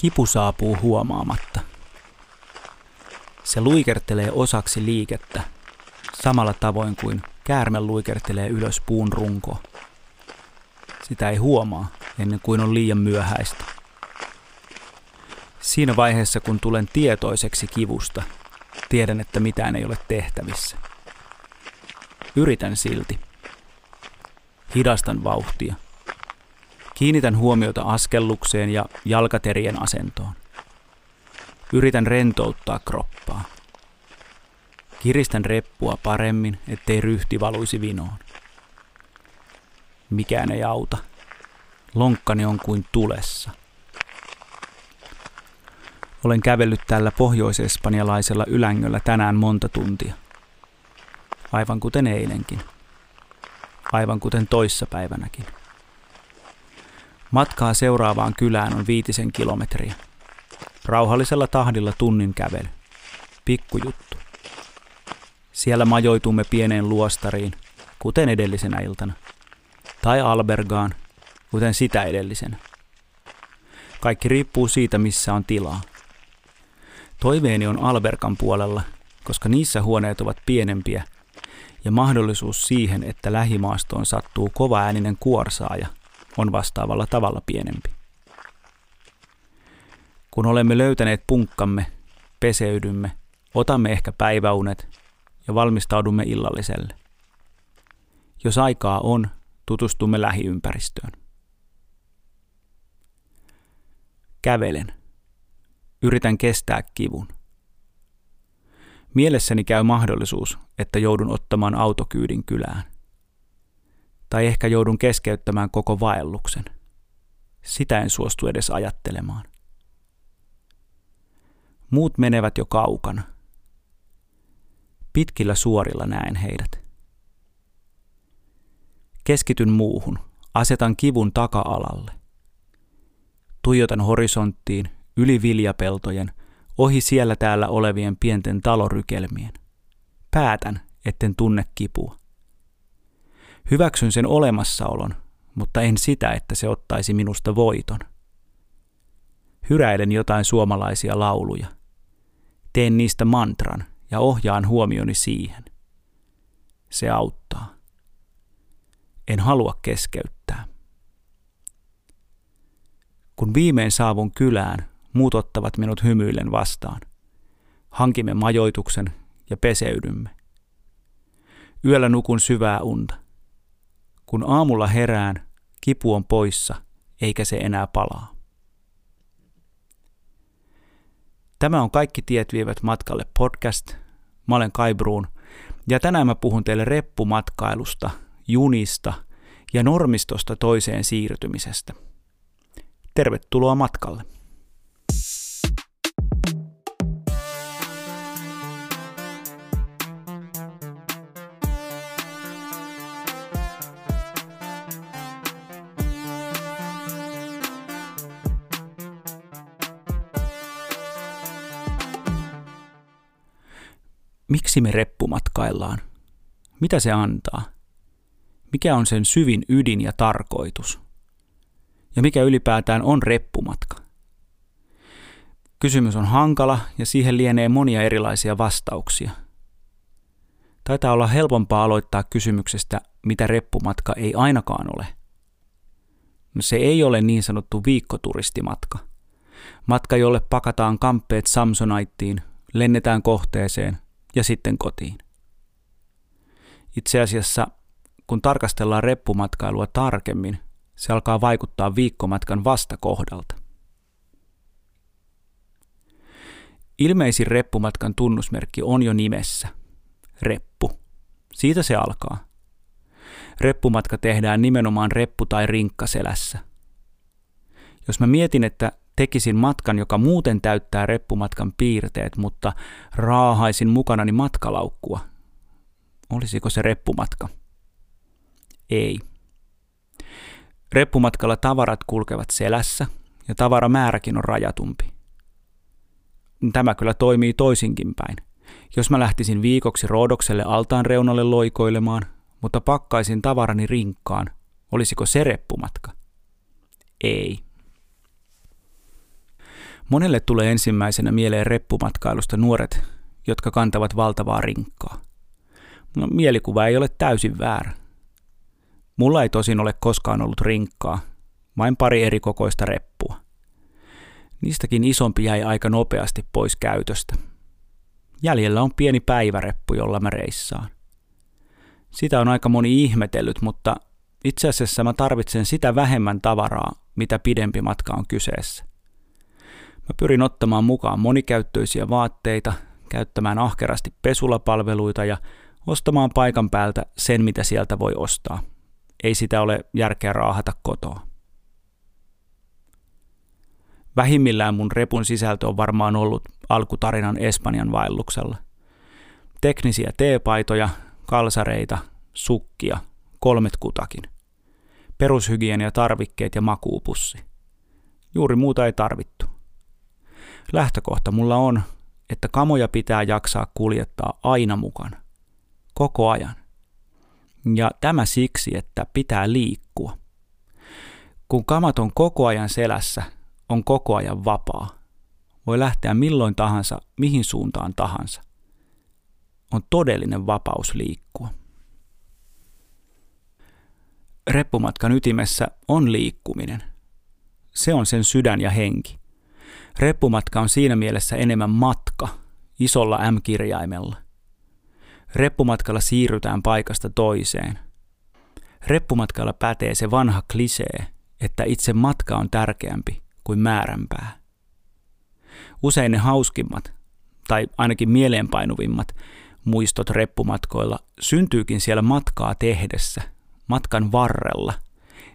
Kipu saapuu huomaamatta. Se luikertelee osaksi liikettä, samalla tavoin kuin käärme luikertelee ylös puun runko. Sitä ei huomaa ennen kuin on liian myöhäistä. Siinä vaiheessa, kun tulen tietoiseksi kivusta, tiedän, että mitään ei ole tehtävissä. Yritän silti. Hidastan vauhtia. Kiinnitän huomiota askellukseen ja jalkaterien asentoon. Yritän rentouttaa kroppaa. Kiristän reppua paremmin, ettei ryhti valuisi vinoon. Mikään ei auta. Lonkkani on kuin tulessa. Olen kävellyt tällä pohjoisespanjalaisella ylängöllä tänään monta tuntia. Aivan kuten eilenkin. Aivan kuten toissapäivänäkin. Matkaa seuraavaan kylään on viitisen kilometriä. Rauhallisella tahdilla tunnin kävely. Pikkujuttu. Siellä majoitumme pieneen luostariin, kuten edellisenä iltana. Tai albergaan, kuten sitä edellisenä. Kaikki riippuu siitä, missä on tilaa. Toiveeni on alberkan puolella, koska niissä huoneet ovat pienempiä ja mahdollisuus siihen, että lähimaastoon sattuu kova ääninen kuorsaaja, on vastaavalla tavalla pienempi. Kun olemme löytäneet punkkamme, peseydymme, otamme ehkä päiväunet ja valmistaudumme illalliselle. Jos aikaa on, tutustumme lähiympäristöön. Kävelen. Yritän kestää kivun. Mielessäni käy mahdollisuus, että joudun ottamaan autokyydin kylään. Tai ehkä joudun keskeyttämään koko vaelluksen. Sitä en suostu edes ajattelemaan. Muut menevät jo kaukana. Pitkillä suorilla näen heidät. Keskityn muuhun, asetan kivun taka-alalle. Tuijotan horisonttiin, yli viljapeltojen, ohi siellä täällä olevien pienten talorykelmien. Päätän, etten tunne kipua. Hyväksyn sen olemassaolon, mutta en sitä, että se ottaisi minusta voiton. Hyräilen jotain suomalaisia lauluja. Teen niistä mantran ja ohjaan huomioni siihen. Se auttaa. En halua keskeyttää. Kun viimein saavun kylään, muut ottavat minut hymyillen vastaan. Hankimme majoituksen ja peseydymme. Yöllä nukun syvää unta. Kun aamulla herään, kipu on poissa, eikä se enää palaa. Tämä on Kaikki tiet vievät matkalle podcast. Mä olen Kai Bruun, ja tänään mä puhun teille reppumatkailusta, junista ja normistosta toiseen siirtymisestä. Tervetuloa matkalle! Miksi me reppumatkaillaan? Mitä se antaa? Mikä on sen syvin ydin ja tarkoitus? Ja mikä ylipäätään on reppumatka? Kysymys on hankala ja siihen lienee monia erilaisia vastauksia. Taitaa olla helpompaa aloittaa kysymyksestä, mitä reppumatka ei ainakaan ole. No se ei ole niin sanottu viikkoturistimatka. Matka, jolle pakataan kamppeet Samsonaittiin, lennetään kohteeseen ja sitten kotiin. Itse asiassa, kun tarkastellaan reppumatkailua tarkemmin, se alkaa vaikuttaa viikkomatkan vastakohdalta. Ilmeisin reppumatkan tunnusmerkki on jo nimessä. Reppu. Siitä se alkaa. Reppumatka tehdään nimenomaan reppu- tai rinkkaselässä. Jos mä mietin, että tekisin matkan, joka muuten täyttää reppumatkan piirteet, mutta raahaisin mukanani matkalaukkua. Olisiko se reppumatka? Ei. Reppumatkalla tavarat kulkevat selässä ja tavaramääräkin on rajatumpi. Tämä kyllä toimii toisinkin päin. Jos mä lähtisin viikoksi Roodokselle altaan reunalle loikoilemaan, mutta pakkaisin tavarani rinkkaan, olisiko se reppumatka? Ei. Monelle tulee ensimmäisenä mieleen reppumatkailusta nuoret, jotka kantavat valtavaa rinkkaa. No, mielikuva ei ole täysin väärä. Mulla ei tosin ole koskaan ollut rinkkaa, vain pari eri kokoista reppua. Niistäkin isompi jäi aika nopeasti pois käytöstä. Jäljellä on pieni päiväreppu, jolla mä reissaan. Sitä on aika moni ihmetellyt, mutta itse asiassa mä tarvitsen sitä vähemmän tavaraa, mitä pidempi matka on kyseessä. Mä pyrin ottamaan mukaan monikäyttöisiä vaatteita, käyttämään ahkerasti pesulapalveluita ja ostamaan paikan päältä sen, mitä sieltä voi ostaa. Ei sitä ole järkeä raahata kotoa. Vähimmillään mun repun sisältö on varmaan ollut alkutarinan Espanjan vaelluksella. Teknisiä teepaitoja, kalsareita, sukkia, kolmet kutakin. Perushygienia tarvikkeet ja makuupussi. Juuri muuta ei tarvittu. Lähtökohta mulla on, että kamoja pitää jaksaa kuljettaa aina mukana. Koko ajan. Ja tämä siksi, että pitää liikkua. Kun kamat on koko ajan selässä, on koko ajan vapaa. Voi lähteä milloin tahansa, mihin suuntaan tahansa. On todellinen vapaus liikkua. Reppumatkan ytimessä on liikkuminen. Se on sen sydän ja henki. Reppumatka on siinä mielessä enemmän matka, isolla M-kirjaimella. Reppumatkalla siirrytään paikasta toiseen. Reppumatkalla pätee se vanha klisee, että itse matka on tärkeämpi kuin määränpää. Usein ne hauskimmat, tai ainakin mieleenpainuvimmat, muistot reppumatkoilla syntyykin siellä matkaa tehdessä, matkan varrella,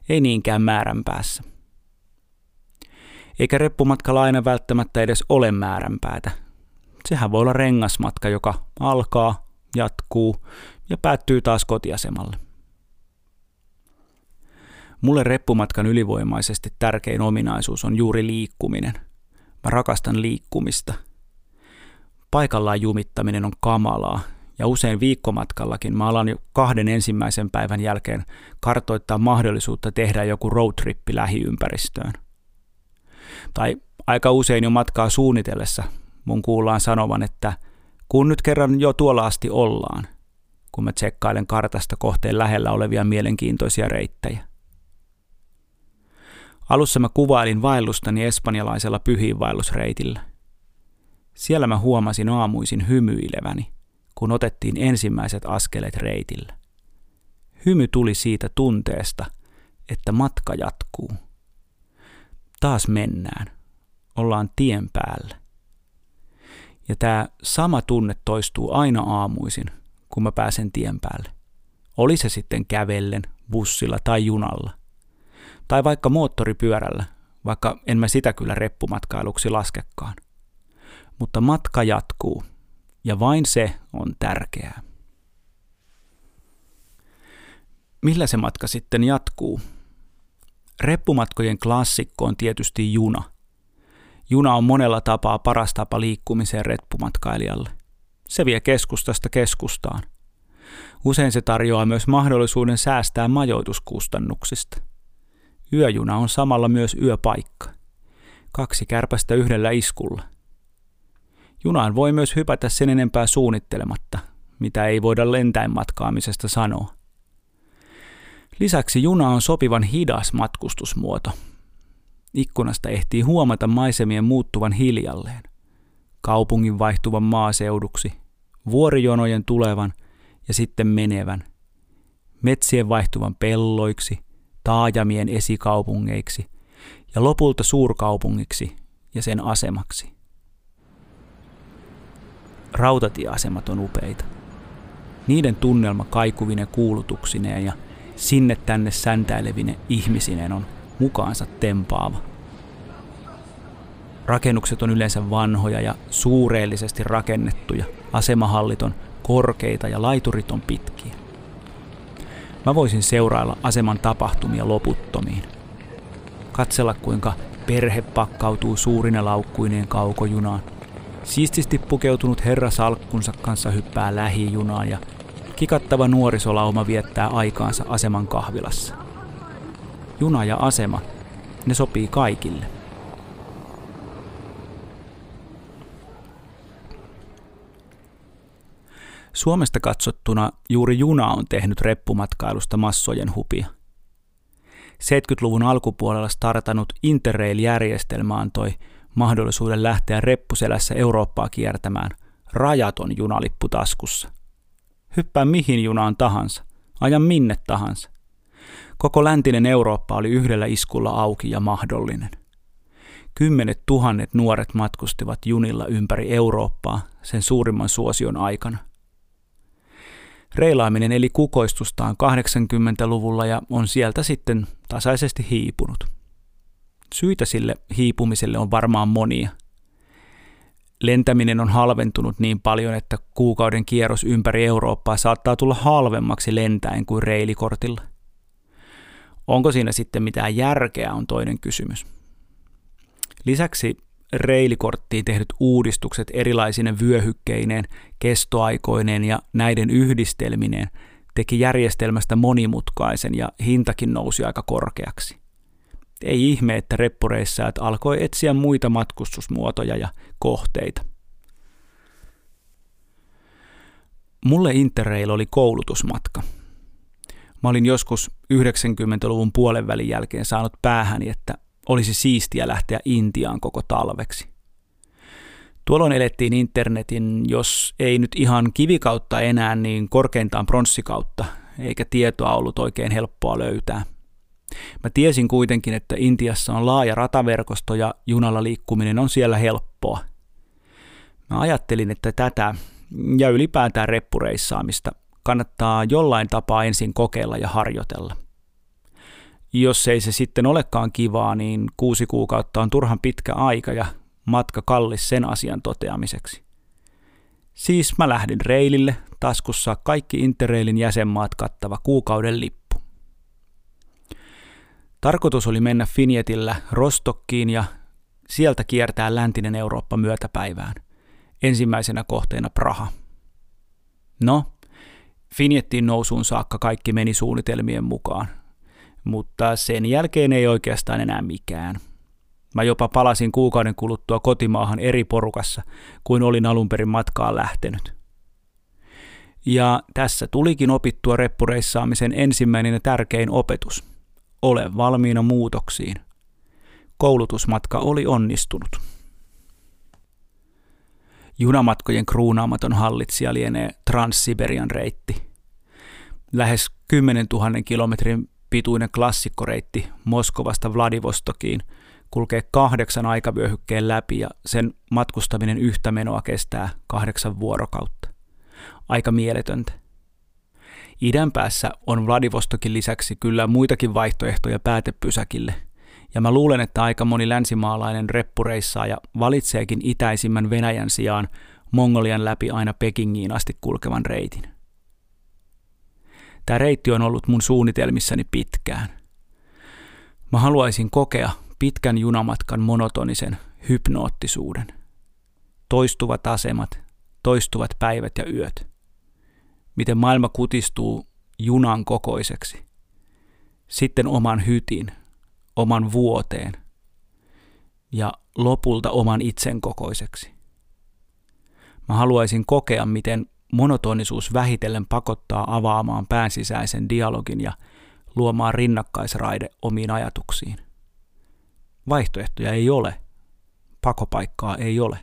ei niinkään määränpäässä. Eikä reppumatkalla aina välttämättä edes ole määränpäätä. Sehän voi olla rengasmatka, joka alkaa, jatkuu ja päättyy taas kotiasemalle. Mulle reppumatkan ylivoimaisesti tärkein ominaisuus on juuri liikkuminen. Mä rakastan liikkumista. Paikallaan jumittaminen on kamalaa, ja usein viikkomatkallakin mä alan jo kahden ensimmäisen päivän jälkeen kartoittaa mahdollisuutta tehdä joku roadtrippi lähiympäristöön. Tai aika usein jo matkaa suunnitellessa mun kuullaan sanovan, että kun nyt kerran jo tuolla asti ollaan, kun mä tsekkailen kartasta kohteen lähellä olevia mielenkiintoisia reittejä. Alussa mä kuvailin vaellustani espanjalaisella pyhiinvaellusreitillä. Siellä mä huomasin aamuisin hymyileväni, kun otettiin ensimmäiset askeleet reitillä. Hymy tuli siitä tunteesta, että matka jatkuu. Taas mennään. Ollaan tien päällä. Ja tämä sama tunne toistuu aina aamuisin, kun mä pääsen tien päälle. Oli se sitten kävellen, bussilla tai junalla – tai vaikka moottoripyörällä, vaikka en mä sitä kyllä reppumatkailuksi laskekaan. Mutta matka jatkuu, ja vain se on tärkeää. Millä se matka sitten jatkuu? Reppumatkojen klassikko on tietysti juna. Juna on monella tapaa paras tapa liikkumiseen reppumatkailijalle. Se vie keskustasta keskustaan. Usein se tarjoaa myös mahdollisuuden säästää majoituskustannuksista – Yöjuna on samalla myös yöpaikka. Kaksi kärpästä yhdellä iskulla. Junaan voi myös hypätä sen enempää suunnittelematta, mitä ei voida lentäen matkaamisesta sanoa. Lisäksi juna on sopivan hidas matkustusmuoto. Ikkunasta ehtii huomata maisemien muuttuvan hiljalleen. Kaupungin vaihtuvan maaseuduksi, vuorijonojen tulevan ja sitten menevän, metsien vaihtuvan pelloiksi – taajamien esikaupungeiksi ja lopulta suurkaupungiksi ja sen asemaksi. Rautatieasemat on upeita. Niiden tunnelma kaikuvine kuulutuksineen ja sinne tänne säntäilevine ihmisineen on mukaansa tempaava. Rakennukset on yleensä vanhoja ja suureellisesti rakennettuja, asemahallit on korkeita ja laiturit on pitkiä. Mä voisin seurailla aseman tapahtumia loputtomiin. Katsella kuinka perhe pakkautuu suurine laukkuineen kaukojunaan. Siististi pukeutunut herra salkkunsa kanssa hyppää lähijunaan ja kikattava nuorisolauma viettää aikaansa aseman kahvilassa. Juna ja asema, ne sopii kaikille. Suomesta katsottuna juuri juna on tehnyt reppumatkailusta massojen hupia. 70-luvun alkupuolella startanut Interrail-järjestelmä antoi mahdollisuuden lähteä reppuselässä Eurooppaa kiertämään rajaton junalippu taskussa – Hyppää mihin junaan tahansa, ajan minne tahansa. Koko läntinen Eurooppa oli yhdellä iskulla auki ja mahdollinen. Kymmenet tuhannet nuoret matkustivat junilla ympäri Eurooppaa sen suurimman suosion aikana. Reilaaminen eli kukoistustaan 80-luvulla ja on sieltä sitten tasaisesti hiipunut. Syitä sille hiipumiselle on varmaan monia. Lentäminen on halventunut niin paljon, että kuukauden kierros ympäri Eurooppaa saattaa tulla halvemmaksi lentäen kuin reilikortilla. Onko siinä sitten mitään järkeä on toinen kysymys. Lisäksi reilikorttiin tehdyt uudistukset erilaisine vyöhykkeineen, kestoaikoineen ja näiden yhdistelmineen teki järjestelmästä monimutkaisen ja hintakin nousi aika korkeaksi. Ei ihme, että reppureissaat alkoi etsiä muita matkustusmuotoja ja kohteita. Mulle Interrail oli koulutusmatka. Mä olin joskus 90-luvun puolen välin jälkeen saanut päähäni, että olisi siistiä lähteä Intiaan koko talveksi. Tuolloin elettiin internetin, jos ei nyt ihan kivikautta enää, niin korkeintaan pronssikautta, eikä tietoa ollut oikein helppoa löytää. Mä tiesin kuitenkin, että Intiassa on laaja rataverkosto ja junalla liikkuminen on siellä helppoa. Mä ajattelin, että tätä ja ylipäätään reppureissaamista kannattaa jollain tapaa ensin kokeilla ja harjoitella. Jos ei se sitten olekaan kivaa, niin kuusi kuukautta on turhan pitkä aika ja matka kallis sen asian toteamiseksi. Siis mä lähdin reilille, taskussa kaikki Interrailin jäsenmaat kattava kuukauden lippu. Tarkoitus oli mennä Finjetillä Rostokkiin ja sieltä kiertää läntinen Eurooppa myötäpäivään. Ensimmäisenä kohteena Praha. No, Finjettiin nousuun saakka kaikki meni suunnitelmien mukaan – mutta sen jälkeen ei oikeastaan enää mikään. Mä jopa palasin kuukauden kuluttua kotimaahan eri porukassa kuin olin alun perin matkaan lähtenyt. Ja tässä tulikin opittua reppureissaamisen ensimmäinen ja tärkein opetus. Ole valmiina muutoksiin. Koulutusmatka oli onnistunut. Junamatkojen kruunaamaton hallitsija lienee Transsiberian reitti. Lähes 10 000 kilometrin pituinen klassikkoreitti Moskovasta Vladivostokiin kulkee kahdeksan aikavyöhykkeen läpi ja sen matkustaminen yhtä menoa kestää kahdeksan vuorokautta. Aika mieletöntä. Idän päässä on Vladivostokin lisäksi kyllä muitakin vaihtoehtoja päätepysäkille, ja mä luulen, että aika moni länsimaalainen reppureissaaja valitseekin itäisimmän Venäjän sijaan Mongolian läpi aina Pekingiin asti kulkevan reitin. Tämä reitti on ollut mun suunnitelmissani pitkään. Mä haluaisin kokea pitkän junamatkan monotonisen hypnoottisuuden. Toistuvat asemat, toistuvat päivät ja yöt. Miten maailma kutistuu junan kokoiseksi. Sitten oman hytin, oman vuoteen ja lopulta oman itsen kokoiseksi. Mä haluaisin kokea, miten monotonisuus vähitellen pakottaa avaamaan päänsisäisen dialogin ja luomaan rinnakkaisraide omiin ajatuksiin. Vaihtoehtoja ei ole. Pakopaikkaa ei ole.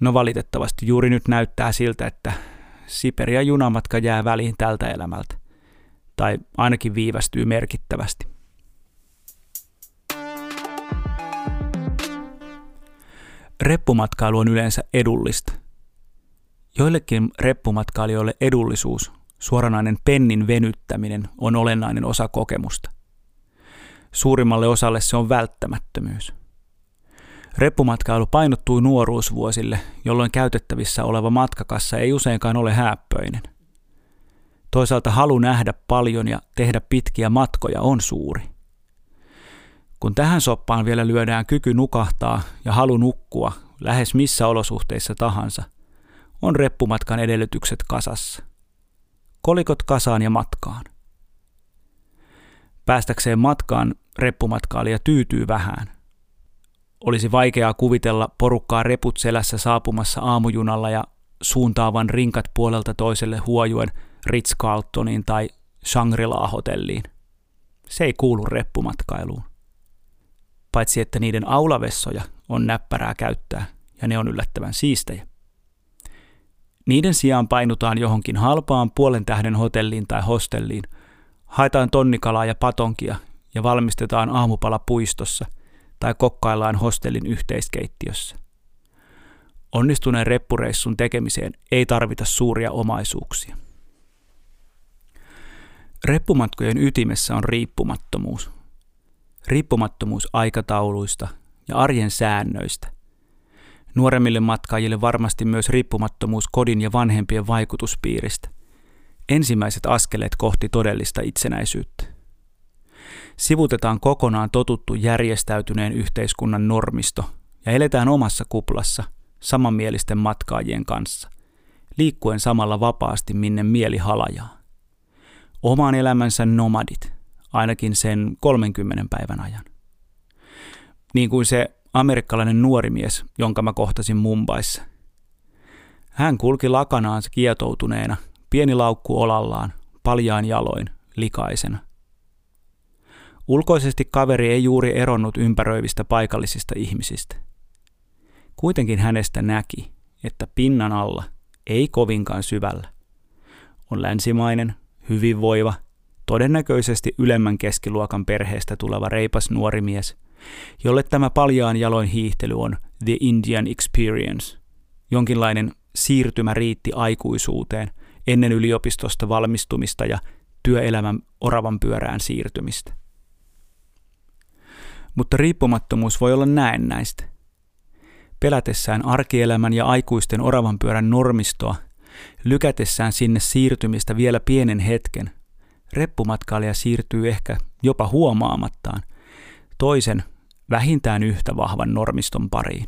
No valitettavasti juuri nyt näyttää siltä, että Siperia junamatka jää väliin tältä elämältä. Tai ainakin viivästyy merkittävästi. Reppumatkailu on yleensä edullista. Joillekin reppumatkailijoille edullisuus, suoranainen pennin venyttäminen on olennainen osa kokemusta. Suurimmalle osalle se on välttämättömyys. Reppumatkailu painottui nuoruusvuosille, jolloin käytettävissä oleva matkakassa ei useinkaan ole häppöinen. Toisaalta halu nähdä paljon ja tehdä pitkiä matkoja on suuri. Kun tähän soppaan vielä lyödään kyky nukahtaa ja halu nukkua lähes missä olosuhteissa tahansa, on reppumatkan edellytykset kasassa. Kolikot kasaan ja matkaan. Päästäkseen matkaan reppumatkailija tyytyy vähän. Olisi vaikeaa kuvitella porukkaa reput selässä saapumassa aamujunalla ja suuntaavan rinkat puolelta toiselle huojuen Ritz-Carltoniin tai Shangri-La-hotelliin. Se ei kuulu reppumatkailuun. Paitsi että niiden aulavessoja on näppärää käyttää ja ne on yllättävän siistejä. Niiden sijaan painutaan johonkin halpaan puolen tähden hotelliin tai hostelliin, haetaan tonnikalaa ja patonkia ja valmistetaan aamupala puistossa tai kokkaillaan hostellin yhteiskeittiössä. Onnistuneen reppureissun tekemiseen ei tarvita suuria omaisuuksia. Reppumatkojen ytimessä on riippumattomuus. Riippumattomuus aikatauluista ja arjen säännöistä. Nuoremmille matkaajille varmasti myös riippumattomuus kodin ja vanhempien vaikutuspiiristä. Ensimmäiset askeleet kohti todellista itsenäisyyttä. Sivutetaan kokonaan totuttu järjestäytyneen yhteiskunnan normisto ja eletään omassa kuplassa samanmielisten matkaajien kanssa, liikkuen samalla vapaasti minne mieli halajaa. Oman elämänsä nomadit, ainakin sen 30 päivän ajan. Niin kuin se amerikkalainen nuori mies, jonka mä kohtasin Mumbaissa. Hän kulki lakanaan kietoutuneena, pieni laukku olallaan, paljaan jaloin, likaisena. Ulkoisesti kaveri ei juuri eronnut ympäröivistä paikallisista ihmisistä. Kuitenkin hänestä näki, että pinnan alla, ei kovinkaan syvällä, on länsimainen, hyvinvoiva, todennäköisesti ylemmän keskiluokan perheestä tuleva reipas nuori mies, jolle tämä paljaan jaloin hiihtely on The Indian Experience, jonkinlainen siirtymä riitti aikuisuuteen ennen yliopistosta valmistumista ja työelämän oravan pyörään siirtymistä. Mutta riippumattomuus voi olla näennäistä. Pelätessään arkielämän ja aikuisten oravan pyörän normistoa, lykätessään sinne siirtymistä vielä pienen hetken, reppumatkailija siirtyy ehkä jopa huomaamattaan toisen vähintään yhtä vahvan normiston pariin.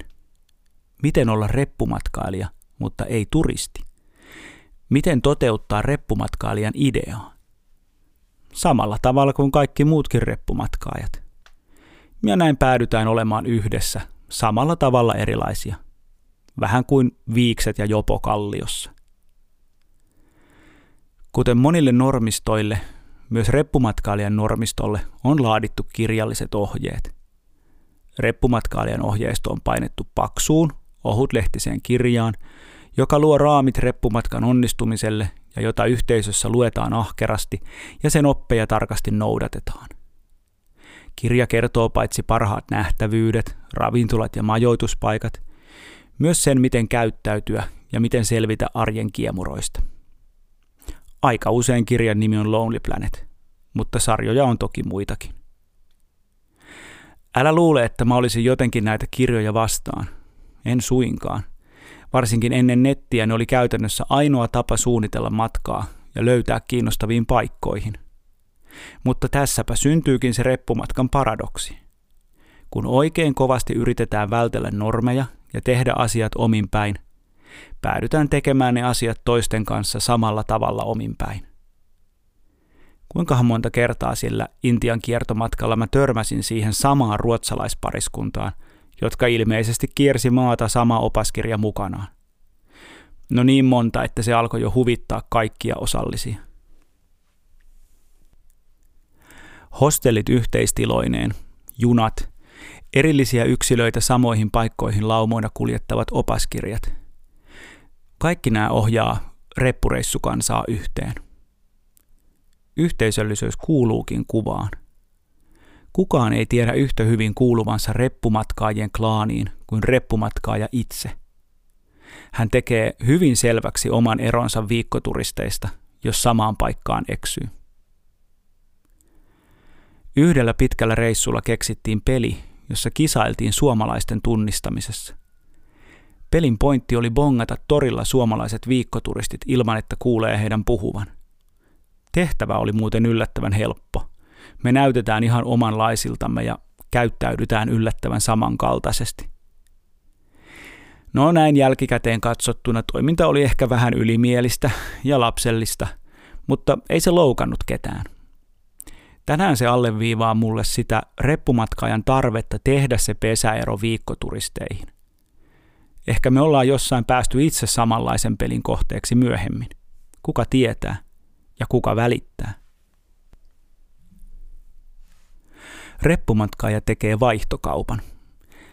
Miten olla reppumatkailija, mutta ei turisti? Miten toteuttaa reppumatkailijan ideaa? Samalla tavalla kuin kaikki muutkin reppumatkaajat. Ja näin päädytään olemaan yhdessä, samalla tavalla erilaisia. Vähän kuin viikset ja jopo kalliossa. Kuten monille normistoille, myös reppumatkailijan normistolle on laadittu kirjalliset ohjeet. Reppumatkailijan ohjeisto on painettu paksuun, ohutlehtiseen kirjaan, joka luo raamit reppumatkan onnistumiselle ja jota yhteisössä luetaan ahkerasti ja sen oppeja tarkasti noudatetaan. Kirja kertoo paitsi parhaat nähtävyydet, ravintolat ja majoituspaikat, myös sen, miten käyttäytyä ja miten selvitä arjen kiemuroista. Aika usein kirjan nimi on Lonely Planet, mutta sarjoja on toki muitakin. Älä luule, että mä olisin jotenkin näitä kirjoja vastaan. En suinkaan. Varsinkin ennen nettiä ne oli käytännössä ainoa tapa suunnitella matkaa ja löytää kiinnostaviin paikkoihin. Mutta tässäpä syntyykin se reppumatkan paradoksi. Kun oikein kovasti yritetään vältellä normeja ja tehdä asiat omin päin, päädytään tekemään ne asiat toisten kanssa samalla tavalla omin päin. Kuinkahan monta kertaa sillä Intian kiertomatkalla mä törmäsin siihen samaan ruotsalaispariskuntaan, jotka ilmeisesti kiersi maata sama opaskirja mukanaan. No niin monta, että se alkoi jo huvittaa kaikkia osallisia. Hostellit yhteistiloineen, junat, erillisiä yksilöitä samoihin paikkoihin laumoina kuljettavat opaskirjat – kaikki nämä ohjaa reppureissukansaa yhteen. Yhteisöllisyys kuuluukin kuvaan. Kukaan ei tiedä yhtä hyvin kuuluvansa reppumatkaajien klaaniin kuin reppumatkaaja itse. Hän tekee hyvin selväksi oman eronsa viikkoturisteista, jos samaan paikkaan eksyy. Yhdellä pitkällä reissulla keksittiin peli, jossa kisailtiin suomalaisten tunnistamisessa. Pelin pointti oli bongata torilla suomalaiset viikkoturistit ilman, että kuulee heidän puhuvan. Tehtävä oli muuten yllättävän helppo. Me näytetään ihan omanlaisiltamme ja käyttäydytään yllättävän samankaltaisesti. No näin jälkikäteen katsottuna toiminta oli ehkä vähän ylimielistä ja lapsellista, mutta ei se loukannut ketään. Tänään se alleviivaa mulle sitä reppumatkaajan tarvetta tehdä se pesäero viikkoturisteihin – Ehkä me ollaan jossain päästy itse samanlaisen pelin kohteeksi myöhemmin. Kuka tietää ja kuka välittää? Reppumatkaaja tekee vaihtokaupan.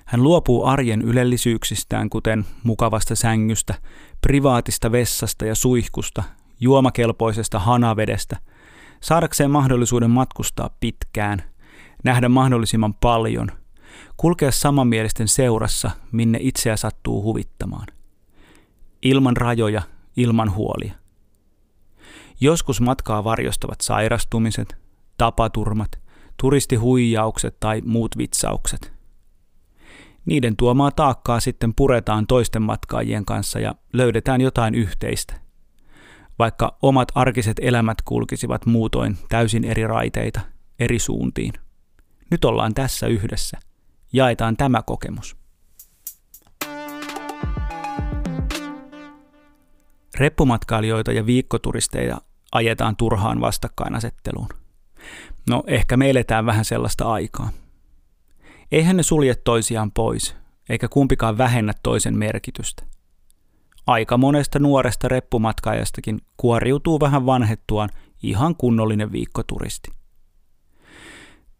Hän luopuu arjen ylellisyyksistään, kuten mukavasta sängystä, privaatista vessasta ja suihkusta, juomakelpoisesta hanavedestä, saadakseen mahdollisuuden matkustaa pitkään, nähdä mahdollisimman paljon, kulkea samanmielisten seurassa, minne itseä sattuu huvittamaan. Ilman rajoja, ilman huolia. Joskus matkaa varjostavat sairastumiset, tapaturmat, turistihuijaukset tai muut vitsaukset – niiden tuomaa taakkaa sitten puretaan toisten matkaajien kanssa ja löydetään jotain yhteistä. Vaikka omat arkiset elämät kulkisivat muutoin täysin eri raiteita, eri suuntiin. Nyt ollaan tässä yhdessä. Jaetaan tämä kokemus. Reppumatkailijoita ja viikkoturisteja ajetaan turhaan vastakkainasetteluun. No ehkä me eletään vähän sellaista aikaa. Eihän ne sulje toisiaan pois, eikä kumpikaan vähennä toisen merkitystä. Aika monesta nuoresta reppumatkaajastakin kuoriutuu vähän vanhettuaan ihan kunnollinen viikkoturisti.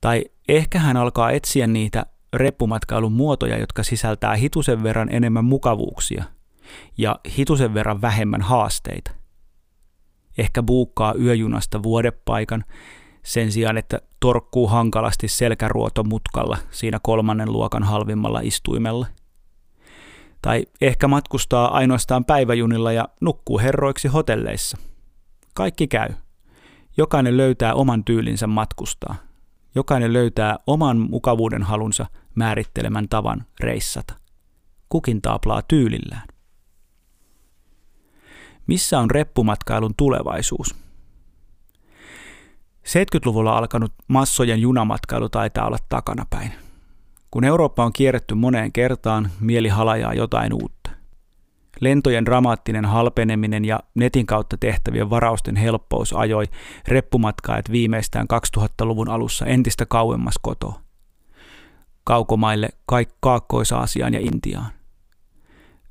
Tai ehkä hän alkaa etsiä niitä reppumatkailun muotoja, jotka sisältää hitusen verran enemmän mukavuuksia ja hitusen verran vähemmän haasteita. Ehkä buukkaa yöjunasta vuodepaikan sen sijaan, että torkkuu hankalasti selkäruotomutkalla siinä kolmannen luokan halvimmalla istuimella. Tai ehkä matkustaa ainoastaan päiväjunilla ja nukkuu herroiksi hotelleissa. Kaikki käy. Jokainen löytää oman tyylinsä matkustaa. Jokainen löytää oman mukavuuden halunsa määrittelemän tavan reissata. Kukin taaplaa tyylillään. Missä on reppumatkailun tulevaisuus? 70-luvulla alkanut massojen junamatkailu taitaa olla takanapäin. Kun Eurooppa on kierretty moneen kertaan, mieli halajaa jotain uutta. Lentojen dramaattinen halpeneminen ja netin kautta tehtävien varausten helppous ajoi reppumatkaajat viimeistään 2000-luvun alussa entistä kauemmas kotoa. Kaukomaille kaik Kaakkois-Aasiaan ja Intiaan.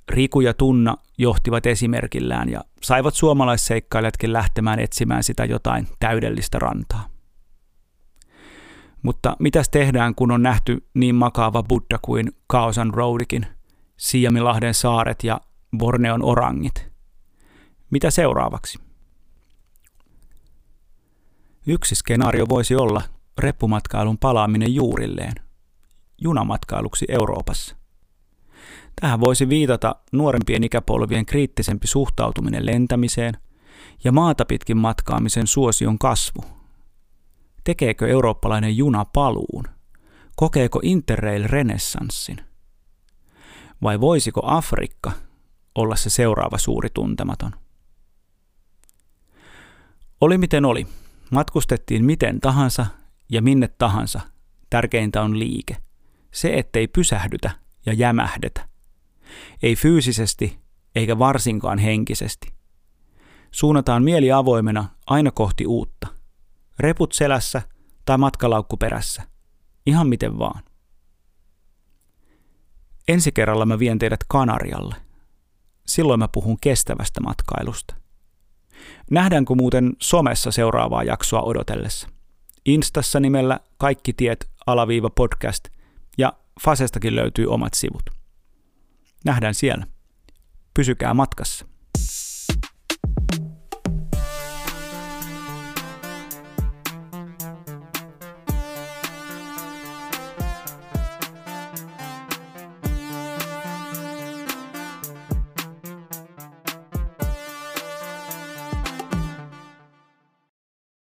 Riku ja Tunna johtivat esimerkillään ja saivat suomalaisseikkailijatkin lähtemään etsimään sitä jotain täydellistä rantaa. Mutta mitäs tehdään, kun on nähty niin makaava Buddha kuin Kaosan Roadikin, Siamilahden saaret ja Borneon orangit? Mitä seuraavaksi? Yksi skenaario voisi olla reppumatkailun palaaminen juurilleen, junamatkailuksi Euroopassa. Tähän voisi viitata nuorempien ikäpolvien kriittisempi suhtautuminen lentämiseen ja maata pitkin matkaamisen suosion kasvu. Tekeekö eurooppalainen juna paluun? Kokeeko Interrail renessanssin? Vai voisiko Afrikka olla se seuraava suuri tuntematon? Oli miten oli. Matkustettiin miten tahansa ja minne tahansa. Tärkeintä on liike. Se, ettei pysähdytä ja jämähdetä. Ei fyysisesti eikä varsinkaan henkisesti. Suunnataan mieli avoimena aina kohti uutta. Reput selässä tai matkalaukku perässä. Ihan miten vaan. Ensi kerralla mä vien teidät Kanarialle. Silloin mä puhun kestävästä matkailusta. Nähdäänkö muuten somessa seuraavaa jaksoa odotellessa? Instassa nimellä Kaikki tiet alaviiva podcast ja Fasestakin löytyy omat sivut. Nähdään siellä. Pysykää matkassa.